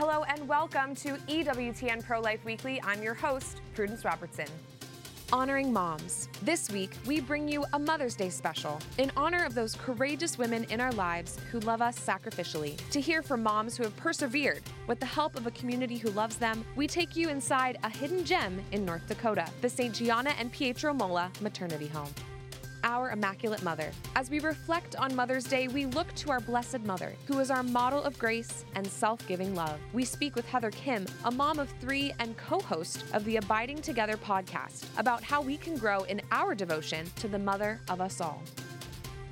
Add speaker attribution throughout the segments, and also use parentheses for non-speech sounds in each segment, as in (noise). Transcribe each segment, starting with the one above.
Speaker 1: Hello and welcome to EWTN Pro Life Weekly. I'm your host, Prudence Robertson. Honoring Moms. This week, we bring you a Mother's Day special in honor of those courageous women in our lives who love us sacrificially. To hear from moms who have persevered with the help of a community who loves them, we take you inside a hidden gem in North Dakota, the St. Gianna and Pietro Molla Maternity Home our Immaculate Mother. As we reflect on Mother's Day, we look to our Blessed Mother, who is our model of grace and self giving love. We speak with Heather Khym, a mom of three and co host of the Abiding Together podcast, about how we can grow in our devotion to the Mother of us all.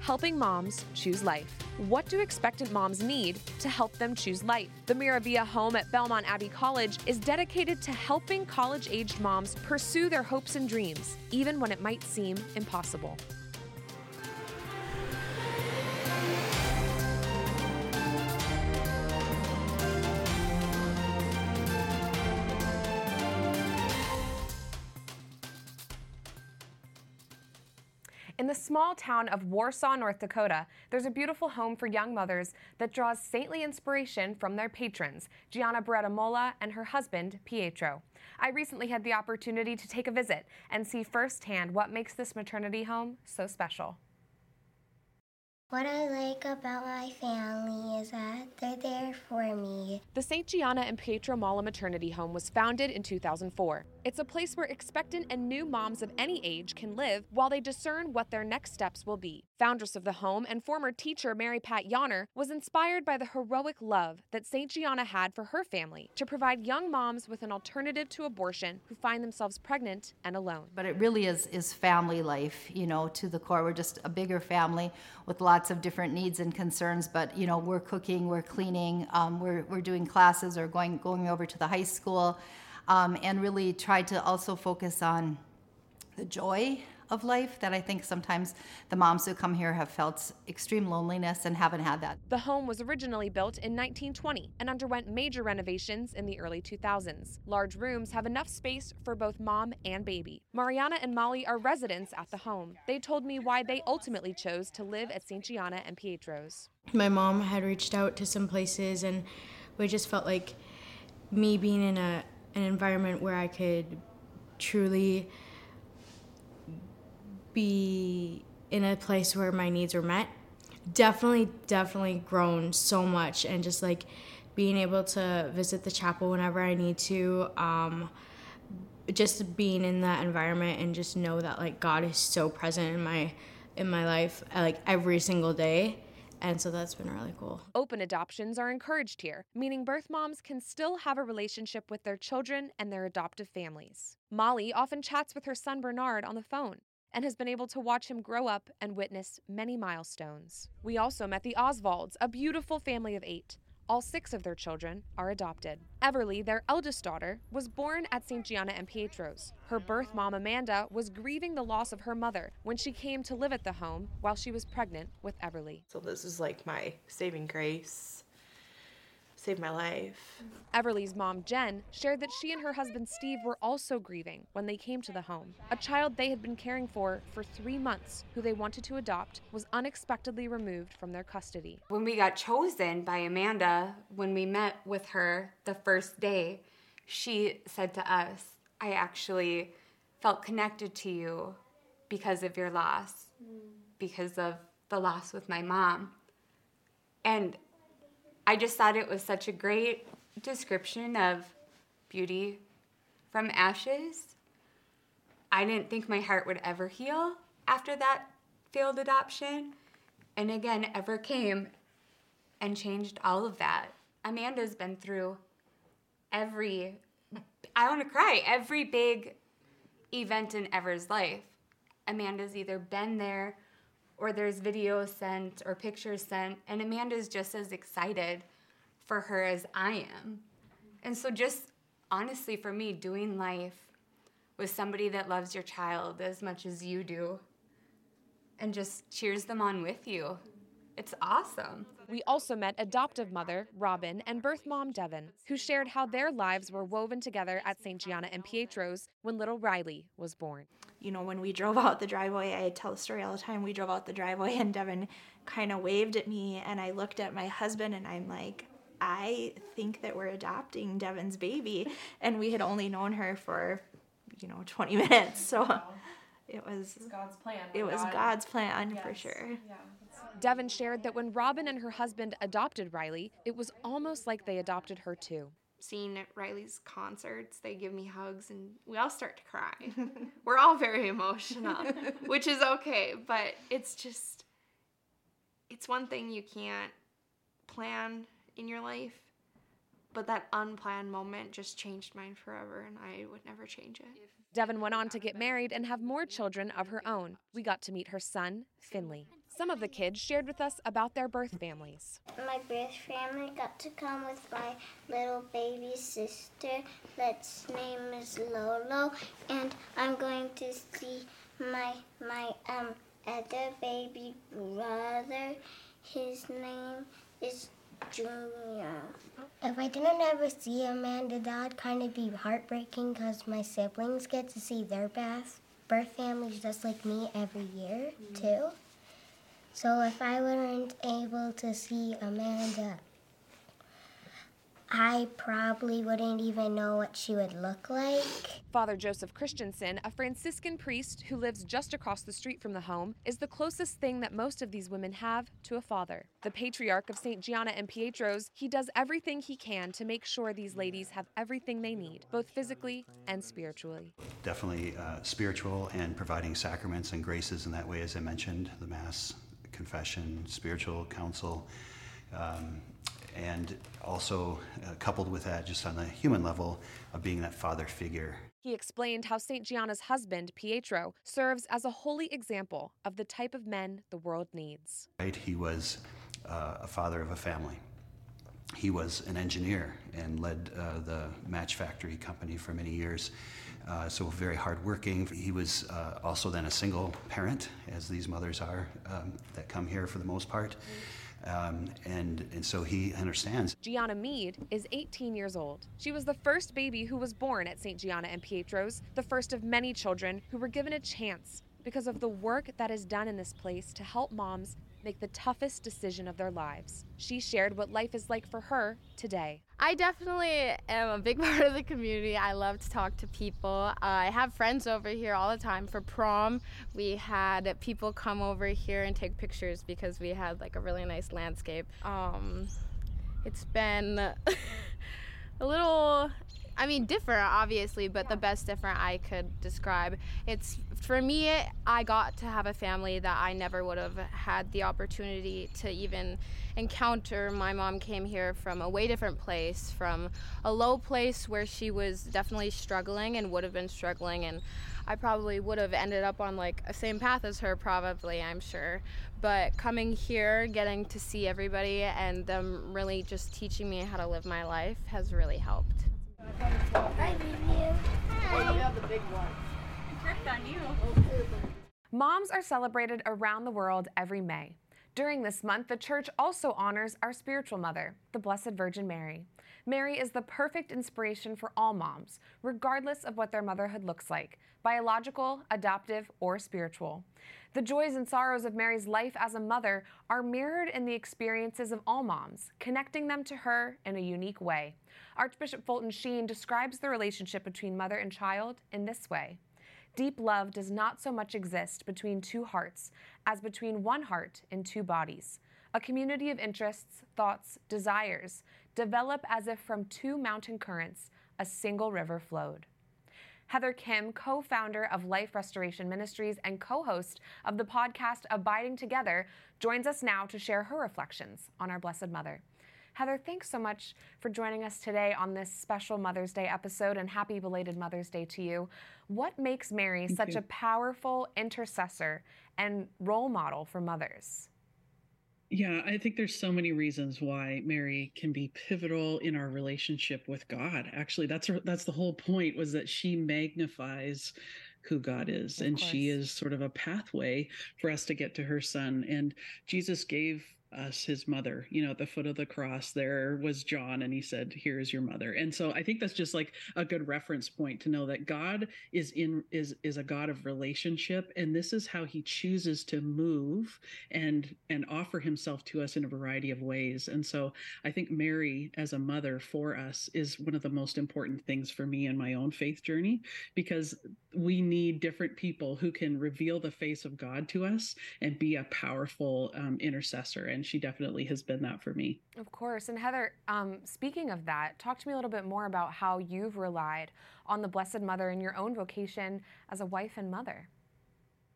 Speaker 1: Helping moms choose life. What do expectant moms need to help them choose life? The Miravia home at Belmont Abbey College is dedicated to helping college aged moms pursue their hopes and dreams, even when it might seem impossible. Small town of Warsaw, North Dakota, there's a beautiful home for young mothers that draws saintly inspiration from their patrons, Gianna Beretta Molla and her husband, Pietro. I recently had the opportunity to take a visit and see firsthand what makes this maternity home so special.
Speaker 2: What I like about my family is that they're there for me.
Speaker 1: The St. Gianna and Pietro Molla Maternity Home was founded in 2004. It's a place where expectant and new moms of any age can live while they discern what their next steps will be. Foundress of the home and former teacher Mary Pat Jahner was inspired by the heroic love that St. Gianna had for her family to provide young moms with an alternative to abortion who find themselves pregnant and alone.
Speaker 3: But it really is is family life, you know, to the core. We're just a bigger family with lots of different needs and concerns. But you know, we're cooking, we're cleaning, um, we're we're doing classes or going going over to the high school um, and really tried to also focus on the joy of life that I think sometimes the moms who come here have felt extreme loneliness and haven't had that.
Speaker 1: The home was originally built in 1920 and underwent major renovations in the early 2000s. Large rooms have enough space for both mom and baby. Mariana and Molly are residents at the home. They told me why they ultimately chose to live at St. Gianna and Pietro's.
Speaker 4: My mom had reached out to some places and we just felt like me being in a an environment where I could truly be in a place where my needs are met. Definitely, definitely grown so much, and just like being able to visit the chapel whenever I need to. Um, just being in that environment and just know that like God is so present in my in my life like every single day and so that's been really cool.
Speaker 1: Open adoptions are encouraged here, meaning birth moms can still have a relationship with their children and their adoptive families. Molly often chats with her son Bernard on the phone and has been able to watch him grow up and witness many milestones. We also met the Oswalds, a beautiful family of eight. All six of their children are adopted. Everly, their eldest daughter, was born at St. Gianna and Pietro's. Her birth mom, Amanda, was grieving the loss of her mother when she came to live at the home while she was pregnant with Everly.
Speaker 5: So, this is like my saving grace saved my life.
Speaker 1: Everly's mom, Jen, shared that she and her husband Steve were also grieving when they came to the home. A child they had been caring for for three months, who they wanted to adopt, was unexpectedly removed from their custody.
Speaker 6: When we got chosen by Amanda, when we met with her the first day, she said to us, I actually felt connected to you because of your loss, because of the loss with my mom. And I just thought it was such a great description of beauty from ashes. I didn't think my heart would ever heal after that failed adoption. And again, ever came and changed all of that. Amanda's been through every, I want to cry, every big event in Ever's life. Amanda's either been there or there's videos sent or pictures sent, and Amanda's just as excited for her as I am. And so, just honestly, for me, doing life with somebody that loves your child as much as you do and just cheers them on with you. It's awesome.
Speaker 1: We also met adoptive mother, Robin, and birth mom, Devin, who shared how their lives were woven together at St. Gianna and Pietro's when little Riley was born.
Speaker 7: You know, when we drove out the driveway, I tell the story all the time. We drove out the driveway, and Devin kind of waved at me, and I looked at my husband, and I'm like, I think that we're adopting Devin's baby. And we had only known her for, you know, 20 minutes. So it was
Speaker 5: God's plan.
Speaker 7: it was God's plan for sure.
Speaker 1: Devin shared that when Robin and her husband adopted Riley, it was almost like they adopted her too.
Speaker 8: Seeing Riley's concerts, they give me hugs and we all start to cry. (laughs) We're all very emotional, (laughs) which is okay, but it's just it's one thing you can't plan in your life, but that unplanned moment just changed mine forever and I would never change it.
Speaker 1: Devin went on to get married and have more children of her own. We got to meet her son, Finley. Some of the kids shared with us about their birth families.
Speaker 2: My birth family got to come with my little baby sister. That's name is Lolo, and I'm going to see my my um other baby brother. His name is Junior. If I didn't ever see Amanda, that'd kind of be heartbreaking because my siblings get to see their birth birth families just like me every year mm-hmm. too. So if I weren't able to see Amanda, I probably wouldn't even know what she would look like.
Speaker 1: Father Joseph Christensen, a Franciscan priest who lives just across the street from the home, is the closest thing that most of these women have to a father. The patriarch of St. Gianna and Pietro's, he does everything he can to make sure these ladies have everything they need, both physically and spiritually.
Speaker 9: definitely uh, spiritual and providing sacraments and graces in that way, as I mentioned the Mass, confession, spiritual counsel, um, and also uh, coupled with that, just on the human level, of being that father figure.
Speaker 1: He explained how St. Gianna's husband, Pietro, serves as a holy example of the type of men the world needs.
Speaker 9: Right? He was uh, a father of a family. He was an engineer and led uh, the match factory company for many years. Uh, so very hardworking. He was uh, also then a single parent, as these mothers are um, that come here for the most part. Um, and, and so he understands.
Speaker 1: Gianna Mead is 18 years old. She was the first baby who was born at St. Gianna and Pietro's, the first of many children who were given a chance because of the work that is done in this place to help moms make the toughest decision of their lives. She shared what life is like for her today.
Speaker 10: I definitely am a big (laughs) part of the community. I love to talk to people. I have friends over here all the time. For prom, we had people come over here and take pictures because we had like a really nice landscape. Um, it's been (laughs) a little I mean, different, obviously, but the best different I could describe. It's for me, I got to have a family that I never would have had the opportunity to even encounter. My mom came here from a way different place, from a low place where she was definitely struggling and would have been struggling, and I probably would have ended up on like a same path as her, probably, I'm sure. But coming here, getting to see everybody, and them really just teaching me how to live my life has really helped.
Speaker 2: Vivian.
Speaker 1: Moms are celebrated around the world every May. During this month, the church also honors our spiritual mother, the Blessed Virgin Mary. Mary is the perfect inspiration for all moms, regardless of what their motherhood looks like biological, adoptive, or spiritual. The joys and sorrows of Mary's life as a mother are mirrored in the experiences of all moms, connecting them to her in a unique way. Archbishop Fulton Sheen describes the relationship between mother and child in this way. Deep love does not so much exist between two hearts as between one heart and two bodies. A community of interests, thoughts, desires develop as if from two mountain currents a single river flowed. Heather Khym, co founder of Life Restoration Ministries and co host of the podcast Abiding Together, joins us now to share her reflections on our Blessed Mother. Heather, thanks so much for joining us today on this special Mother's Day episode and happy belated Mother's Day to you. What makes Mary such a powerful intercessor and role model for mothers?
Speaker 11: Yeah, I think there's so many reasons why Mary can be pivotal in our relationship with God. Actually, that's her, that's the whole point was that she magnifies who God is
Speaker 1: Of
Speaker 11: and she is sort of a pathway for us to get to her son and Jesus gave us his mother you know at the foot of the cross there was john and he said here is your mother. And so i think that's just like a good reference point to know that god is in is is a god of relationship and this is how he chooses to move and and offer himself to us in a variety of ways. And so i think mary as a mother for us is one of the most important things for me in my own faith journey because we need different people who can reveal the face of god to us and be a powerful um, intercessor. And she definitely has been that for me.
Speaker 1: Of course. And Heather, um, speaking of that, talk to me a little bit more about how you've relied on the Blessed Mother in your own vocation as a wife and mother.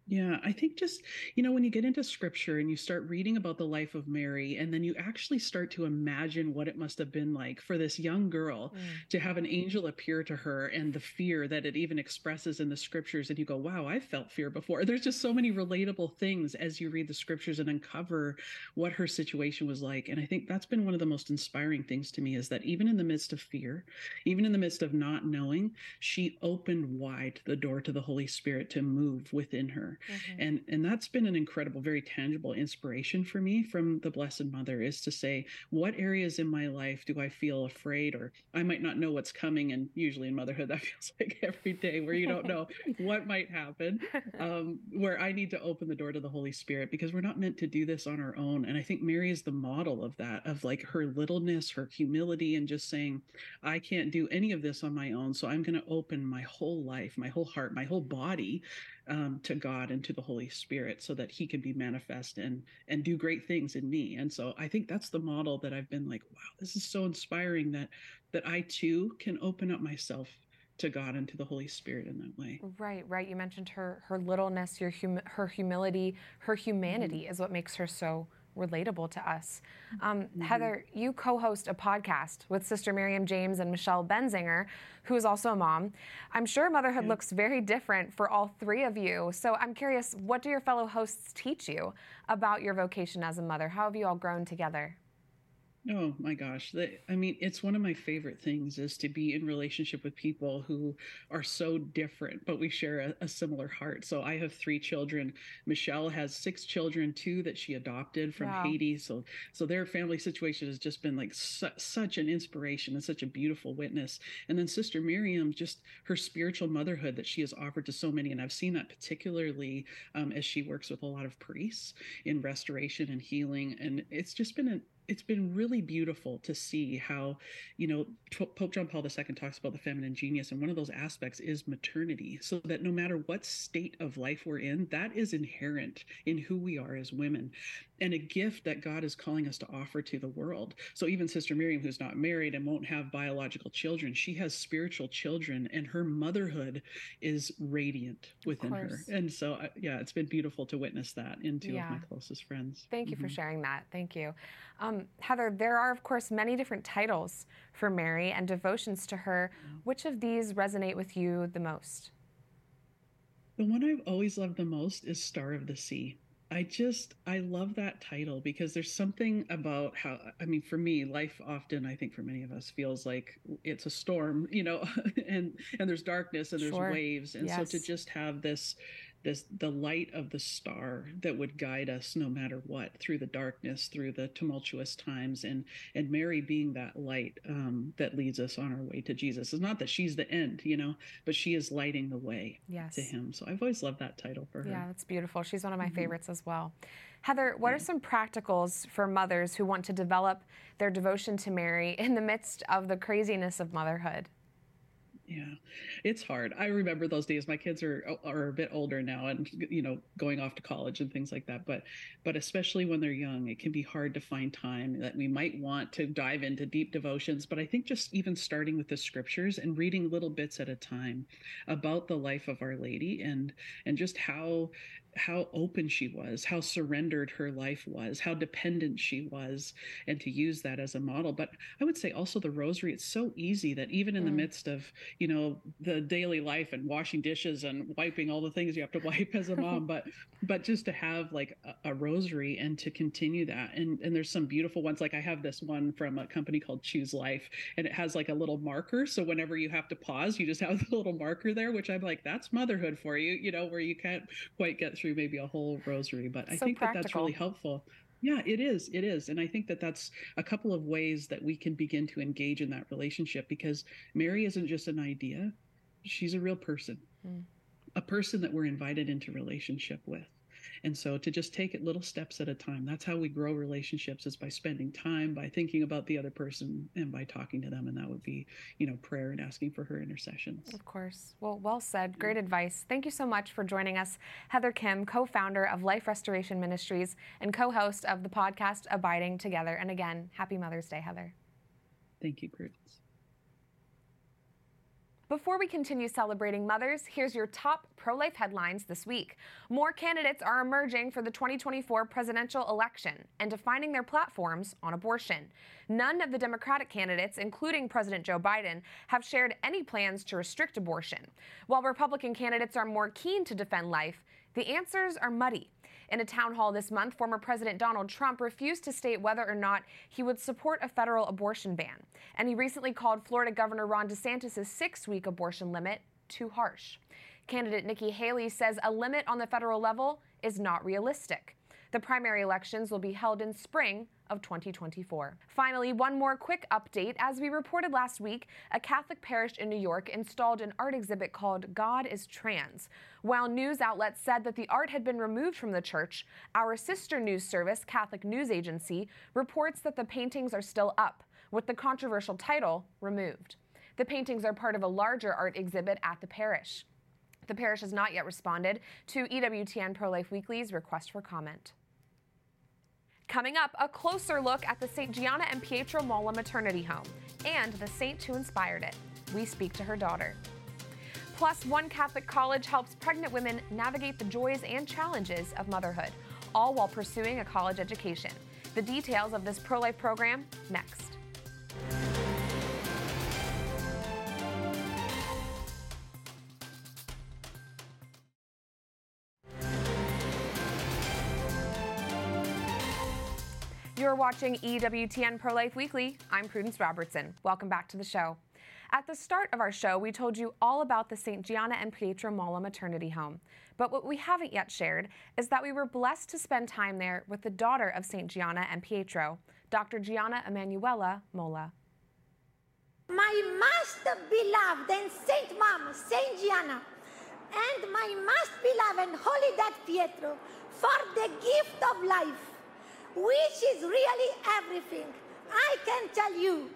Speaker 11: Yeah, I think just, you know, when you get into scripture and you start reading about the life of Mary, and then you actually start to imagine what it must have been like for this young girl mm. to have an angel appear to her and the fear that it even expresses in the scriptures. And you go, wow, I've felt fear before. There's just so many relatable things as you read the scriptures and uncover what her situation was like. And I think that's been one of the most inspiring things to me is that even in the midst of fear, even in the midst of not knowing, she opened wide the door to the Holy Spirit to move within her Mm-hmm. And and that's been an incredible, very tangible inspiration for me from the Blessed Mother is to say, what areas in my life do I feel afraid or I might not know what's coming? And usually in motherhood, that (laughs) feels like every day where you don't know (laughs) what might happen, um, where I need to open the door to the Holy Spirit because we're not meant to do this on our own. And I think Mary is the model of that, of like her littleness, her humility, and just saying, I can't do any of this on my own. So I'm going to open my whole life, my whole heart, my whole body um, to God and to the Holy Spirit so that He can be manifest and and do great things in me. And so I think that's the model that I've been like, wow, this is so inspiring that that I too can open up myself to God and to the Holy Spirit in that way.
Speaker 1: Right, right. You mentioned her her littleness, your hum- her humility, her humanity mm-hmm. is what makes her so relatable to us. Um, mm-hmm. Heather, you co host a podcast with Sister Miriam James and Michelle Benzinger, who is also a mom. I'm sure motherhood yeah. looks very different for all three of you. So I'm curious, what do your fellow hosts teach you about your vocation as a mother? How have you all grown together?
Speaker 11: Oh my gosh. I mean, it's one of my favorite things is to be in relationship with people who are so different, but we share a, a, similar heart. So I have three children. Michelle has six children, two that she adopted from wow. Haiti. So, so their family situation has just been like su- such an inspiration and such a beautiful witness. And then Sister Miriam, just her spiritual motherhood that she has offered to so many. And I've seen that particularly um, as she works with a lot of priests in restoration and healing. And it's just been an it's been really beautiful to see how, you know, Pope John Paul II talks about the feminine genius, and one of those aspects is maternity. So that no matter what state of life we're in, that is inherent in who we are as women and a gift that God is calling us to offer to the world. So even Sister Miriam, who's not married and won't have biological children, she has spiritual children, and her motherhood is radiant within her. And so, uh, yeah, it's been beautiful to witness that in two yeah. of my closest friends.
Speaker 1: Thank you mm-hmm. for sharing that. Thank you. Um, Heather, there are, of course, many different titles for Mary and devotions to her. Mm-hmm. Which of these resonate with you the most?
Speaker 11: The one I've always loved the most is Star of the Sea. I just I love that title because there's something about how I mean for me life often I think for many of us feels like it's a storm you know (laughs) and and there's darkness and there's sure. waves and yes. so to just have this this the light of the star that would guide us no matter what through the darkness through the tumultuous times and and mary being that light um, that leads us on our way to jesus it's not that she's the end you know but she is lighting the way yes. to him so i've always loved that title for her
Speaker 1: yeah that's beautiful she's one of my mm-hmm. favorites as well heather what yeah. are some practicals for mothers who want to develop their devotion to mary in the midst of the craziness of motherhood
Speaker 11: yeah, it's hard. I remember those days. My kids are are a bit older now, and you know, going off to college and things like that. But but especially when they're young, it can be hard to find time that we might want to dive into deep devotions. But I think just even starting with the scriptures and reading little bits at a time about the life of Our Lady and and just how how open she was, how surrendered her life was, how dependent she was, and to use that as a model. But I would say also the rosary, it's so easy that even in mm. the midst of, you know, the daily life and washing dishes and wiping all the things you have to (laughs) wipe as a mom, (laughs) but but just to have like a, a, rosary and to continue that. And and there's some beautiful ones. Like I have this one from a company called Choose Life, and it has like a little marker. So whenever you have to pause, you just have (laughs) the little marker there, which I'm like, that's motherhood for you, you know, where you can't quite get through maybe a whole rosary. But I think practical. that that's really helpful. Yeah, it is. It is. And I think that that's a couple of ways that we can begin to engage in that relationship because Mary isn't just an idea, she's a real person, mm. a person that we're invited into relationship with. And so to just take it little steps at a time, that's how we grow relationships is by spending time, by thinking about the other person and by talking to them. And that would be, you know, prayer and asking for her intercessions.
Speaker 1: Of course. Well, well said. Great advice. Thank you so much for joining us. Heather Khym, co-founder of Life Restoration Ministries and co-host of the podcast Abiding Together. And again, happy Mother's Day, Heather.
Speaker 11: Thank you, Prudence.
Speaker 1: Before we continue celebrating mothers, here's your top pro life headlines this week. More candidates are emerging for the 2024 presidential election and defining their platforms on abortion. None of the Democratic candidates, including President Joe Biden, have shared any plans to restrict abortion. While Republican candidates are more keen to defend life, the answers are muddy. In a town hall this month, former President Donald Trump refused to state whether or not he would support a federal abortion ban. And he recently called Florida Governor Ron DeSantis' six week abortion limit too harsh. Candidate Nikki Haley says a limit on the federal level is not realistic. The primary elections will be held in spring of 2024. Finally, one more quick update. As we reported last week, a Catholic parish in New York installed an art exhibit called God is Trans. While news outlets said that the art had been removed from the church, our sister news service, Catholic News Agency, reports that the paintings are still up, with the controversial title removed. The paintings are part of a larger art exhibit at the parish. The parish has not yet responded to EWTN Pro Life Weekly's request for comment. Coming up, a closer look at the St. Gianna and Pietro Molla maternity home and the saint who inspired it. We speak to her daughter. Plus, one Catholic college helps pregnant women navigate the joys and challenges of motherhood, all while pursuing a college education. The details of this pro life program next. You're watching EWTN Pro Life Weekly. I'm Prudence Robertson. Welcome back to the show. At the start of our show, we told you all about the St. Gianna and Pietro Molla maternity home. But what we haven't yet shared is that we were blessed to spend time there with the daughter of St. Gianna and Pietro, Dr. Gianna Emanuela Molla.
Speaker 12: My most beloved and Saint Mom, Saint Gianna, and my most beloved and holy dad Pietro, for the gift of life which is really everything. I can tell you,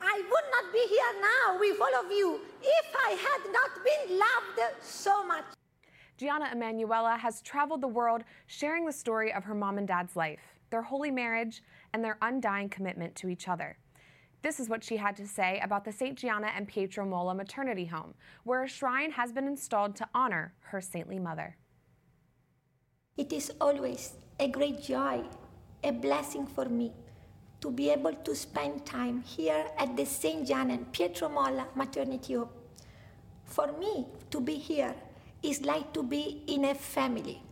Speaker 12: I would not be here now with all of you if I had not been loved so much.
Speaker 1: Gianna Emanuela has traveled the world sharing the story of her mom and dad's life, their holy marriage, and their undying commitment to each other. This is what she had to say about the St. Gianna and Pietro Molla maternity home, where a shrine has been installed to honor her saintly mother.
Speaker 12: It is always a great joy, a blessing for me to be able to spend time here at the St. Gianna and Pietro Molla Maternity Home. For me, to be here is like to be in a family.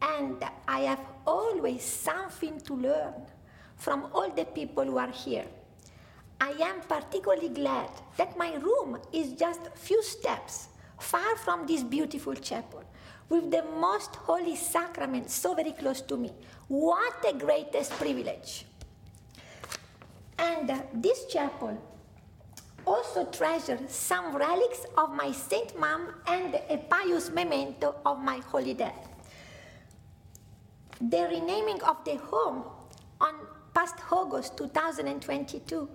Speaker 12: And I have always something to learn from all the people who are here. I am particularly glad that my room is just few steps far from this beautiful chapel with the most holy sacrament so very close to me. What a greatest privilege. And uh, this chapel also treasures some relics of my Saint Mom and a pious memento of my Holy Dad. The renaming of the home on past August 2022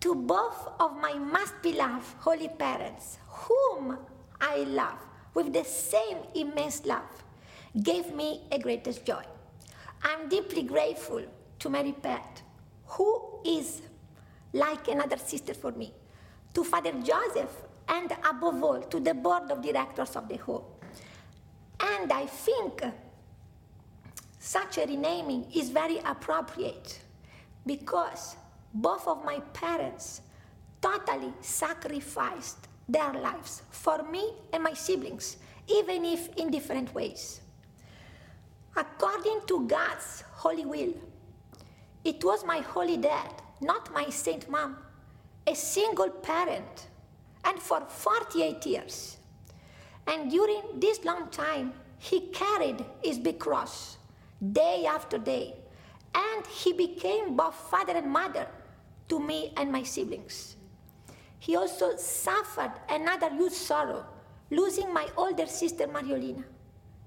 Speaker 12: to both of my most beloved holy parents, whom I love with the same immense love gave me a greatest joy. I'm deeply grateful to Mary Pat, who is like another sister for me, to Father Joseph, and above all, to the board of directors of the home. And I think such a renaming is very appropriate because both of my parents totally sacrificed their lives for me and my siblings, even if in different ways. According to God's holy will, it was my holy dad, not my saint mom, a single parent, and for 48 years. And during this long time, he carried his big cross, day after day. And he became both father and mother to me and my siblings. He also suffered another huge sorrow, losing my older sister Mariolina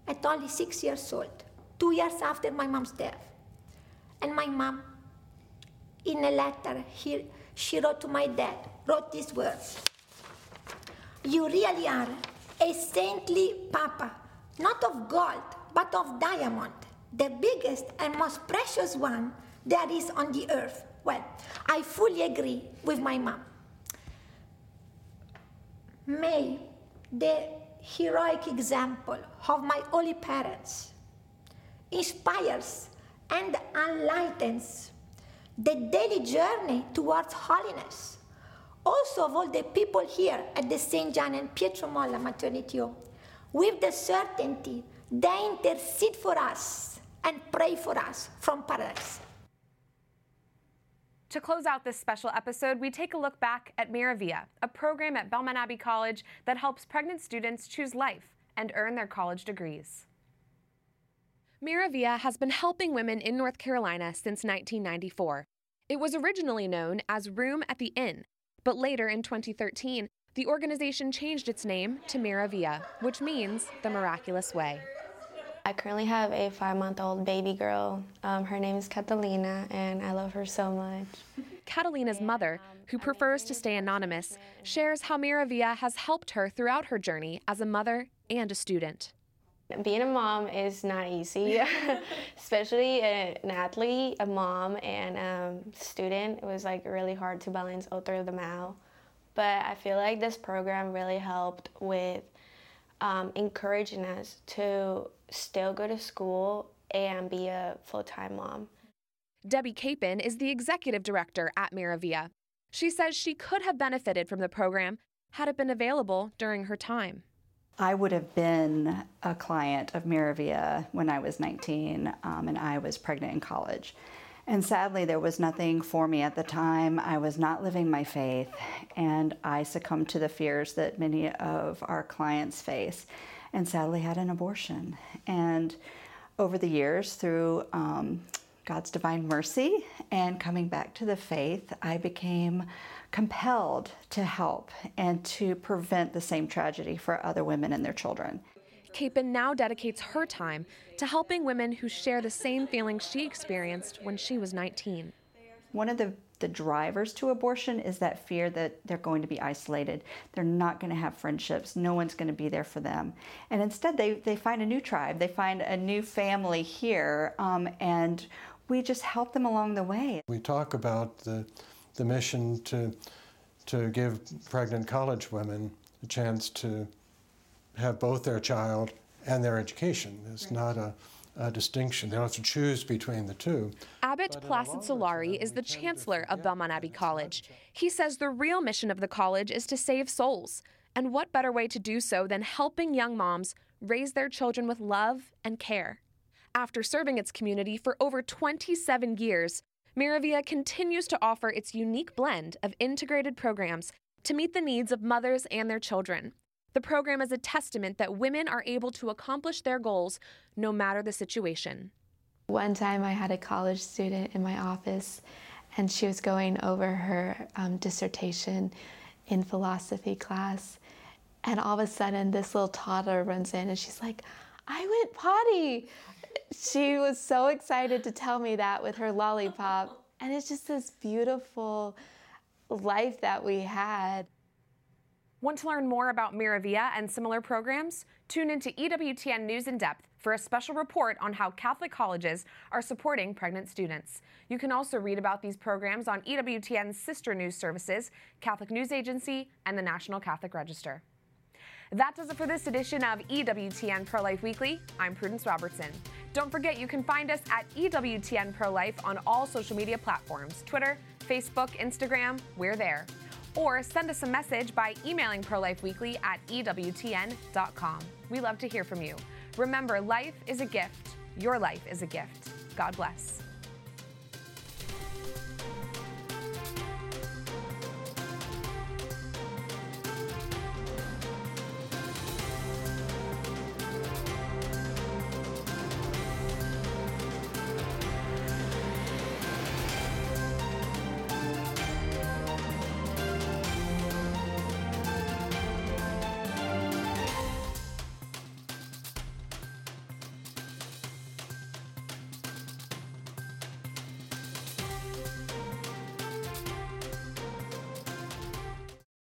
Speaker 12: at only six years old, two years after my mom's death. And my mom, in a letter he, she wrote to my dad, wrote these words You really are a saintly papa, not of gold, but of diamond, the biggest and most precious one there is on the earth. Well, I fully agree with my mom. May the heroic example of my holy parents inspires and enlightens the daily journey towards holiness. Also, of all the people here at the St. Gianna and Pietro Molla Maternity Home, with the certainty they intercede for us and pray for us from paradise.
Speaker 1: To close out this special episode, we take a look back at Miravia, a program at Belmont Abbey College that helps pregnant students choose life and earn their college degrees. Miravia has been helping women in North Carolina since 1994. It was originally known as Room at the Inn, but later in 2013, the organization changed its name to Miravia, which means the miraculous way.
Speaker 13: I currently have a five month old baby girl. Um, her name is Catalina, and I love her so much. (laughs)
Speaker 1: Catalina's mother, who prefers to stay anonymous, shares how Miravia has helped her throughout her journey as a mother and a student.
Speaker 13: Being a mom is not easy, (laughs) (laughs) especially an athlete, a mom, and a student. It was like really hard to balance all three of them out. But I feel like this program really helped with um, encouraging us to still go to school and be a full time mom.
Speaker 1: Debbie Capon is the executive director at Miravia. She says she could have benefited from the program had it been available during her time.
Speaker 14: I would have been a client of Miravia when I was 19 um, and I was pregnant in college. And sadly, there was nothing for me at the time. I was not living my faith, and I succumbed to the fears that many of our clients face, and sadly had an abortion. And over the years, through um, God's divine mercy and coming back to the faith, I became compelled to help and to prevent the same tragedy for other women and their children.
Speaker 1: Capon now dedicates her time to helping women who share the same feelings she experienced when she was 19.
Speaker 14: One of the, the drivers to abortion is that fear that they're going to be isolated. They're not going to have friendships. No one's going to be there for them. And instead, they, they find a new tribe, they find a new family here, um, and we just help them along the way.
Speaker 15: We talk about the, the mission to, to give pregnant college women a chance to have both their child and their education. It's not a, a, distinction. They don't have to choose between the two.
Speaker 1: Abbot Placid Solari is the chancellor of Belmont Abbey College. He says the real mission of the college is to save souls. And what better way to do so than helping young moms raise their children with love and care? After serving its community for over 27 years, Miravia continues to offer its unique blend of integrated programs to meet the needs of mothers and their children. The program is a testament that women are able to accomplish their goals no matter the situation.
Speaker 13: One time I had a college student in my office, and she was going over her um, dissertation in philosophy class. And all of a sudden, this little toddler runs in and she's like, I went potty. She was so excited to tell me that with her lollipop. And it's just this beautiful life that we had.
Speaker 1: Want to learn more about Miravia and similar programs? Tune into EWTN News in Depth for a special report on how Catholic colleges are supporting pregnant students. You can also read about these programs on EWTN's sister news services, Catholic News Agency, and the National Catholic Register. That does it for this edition of EWTN Pro Life Weekly. I'm Prudence Robertson. Don't forget you can find us at EWTN Pro Life on all social media platforms Twitter, Facebook, Instagram, we're there or send us a message by emailing prolifeweekly at ewtn.com. We love to hear from you. Remember, life is a gift. Your life is a gift. God bless.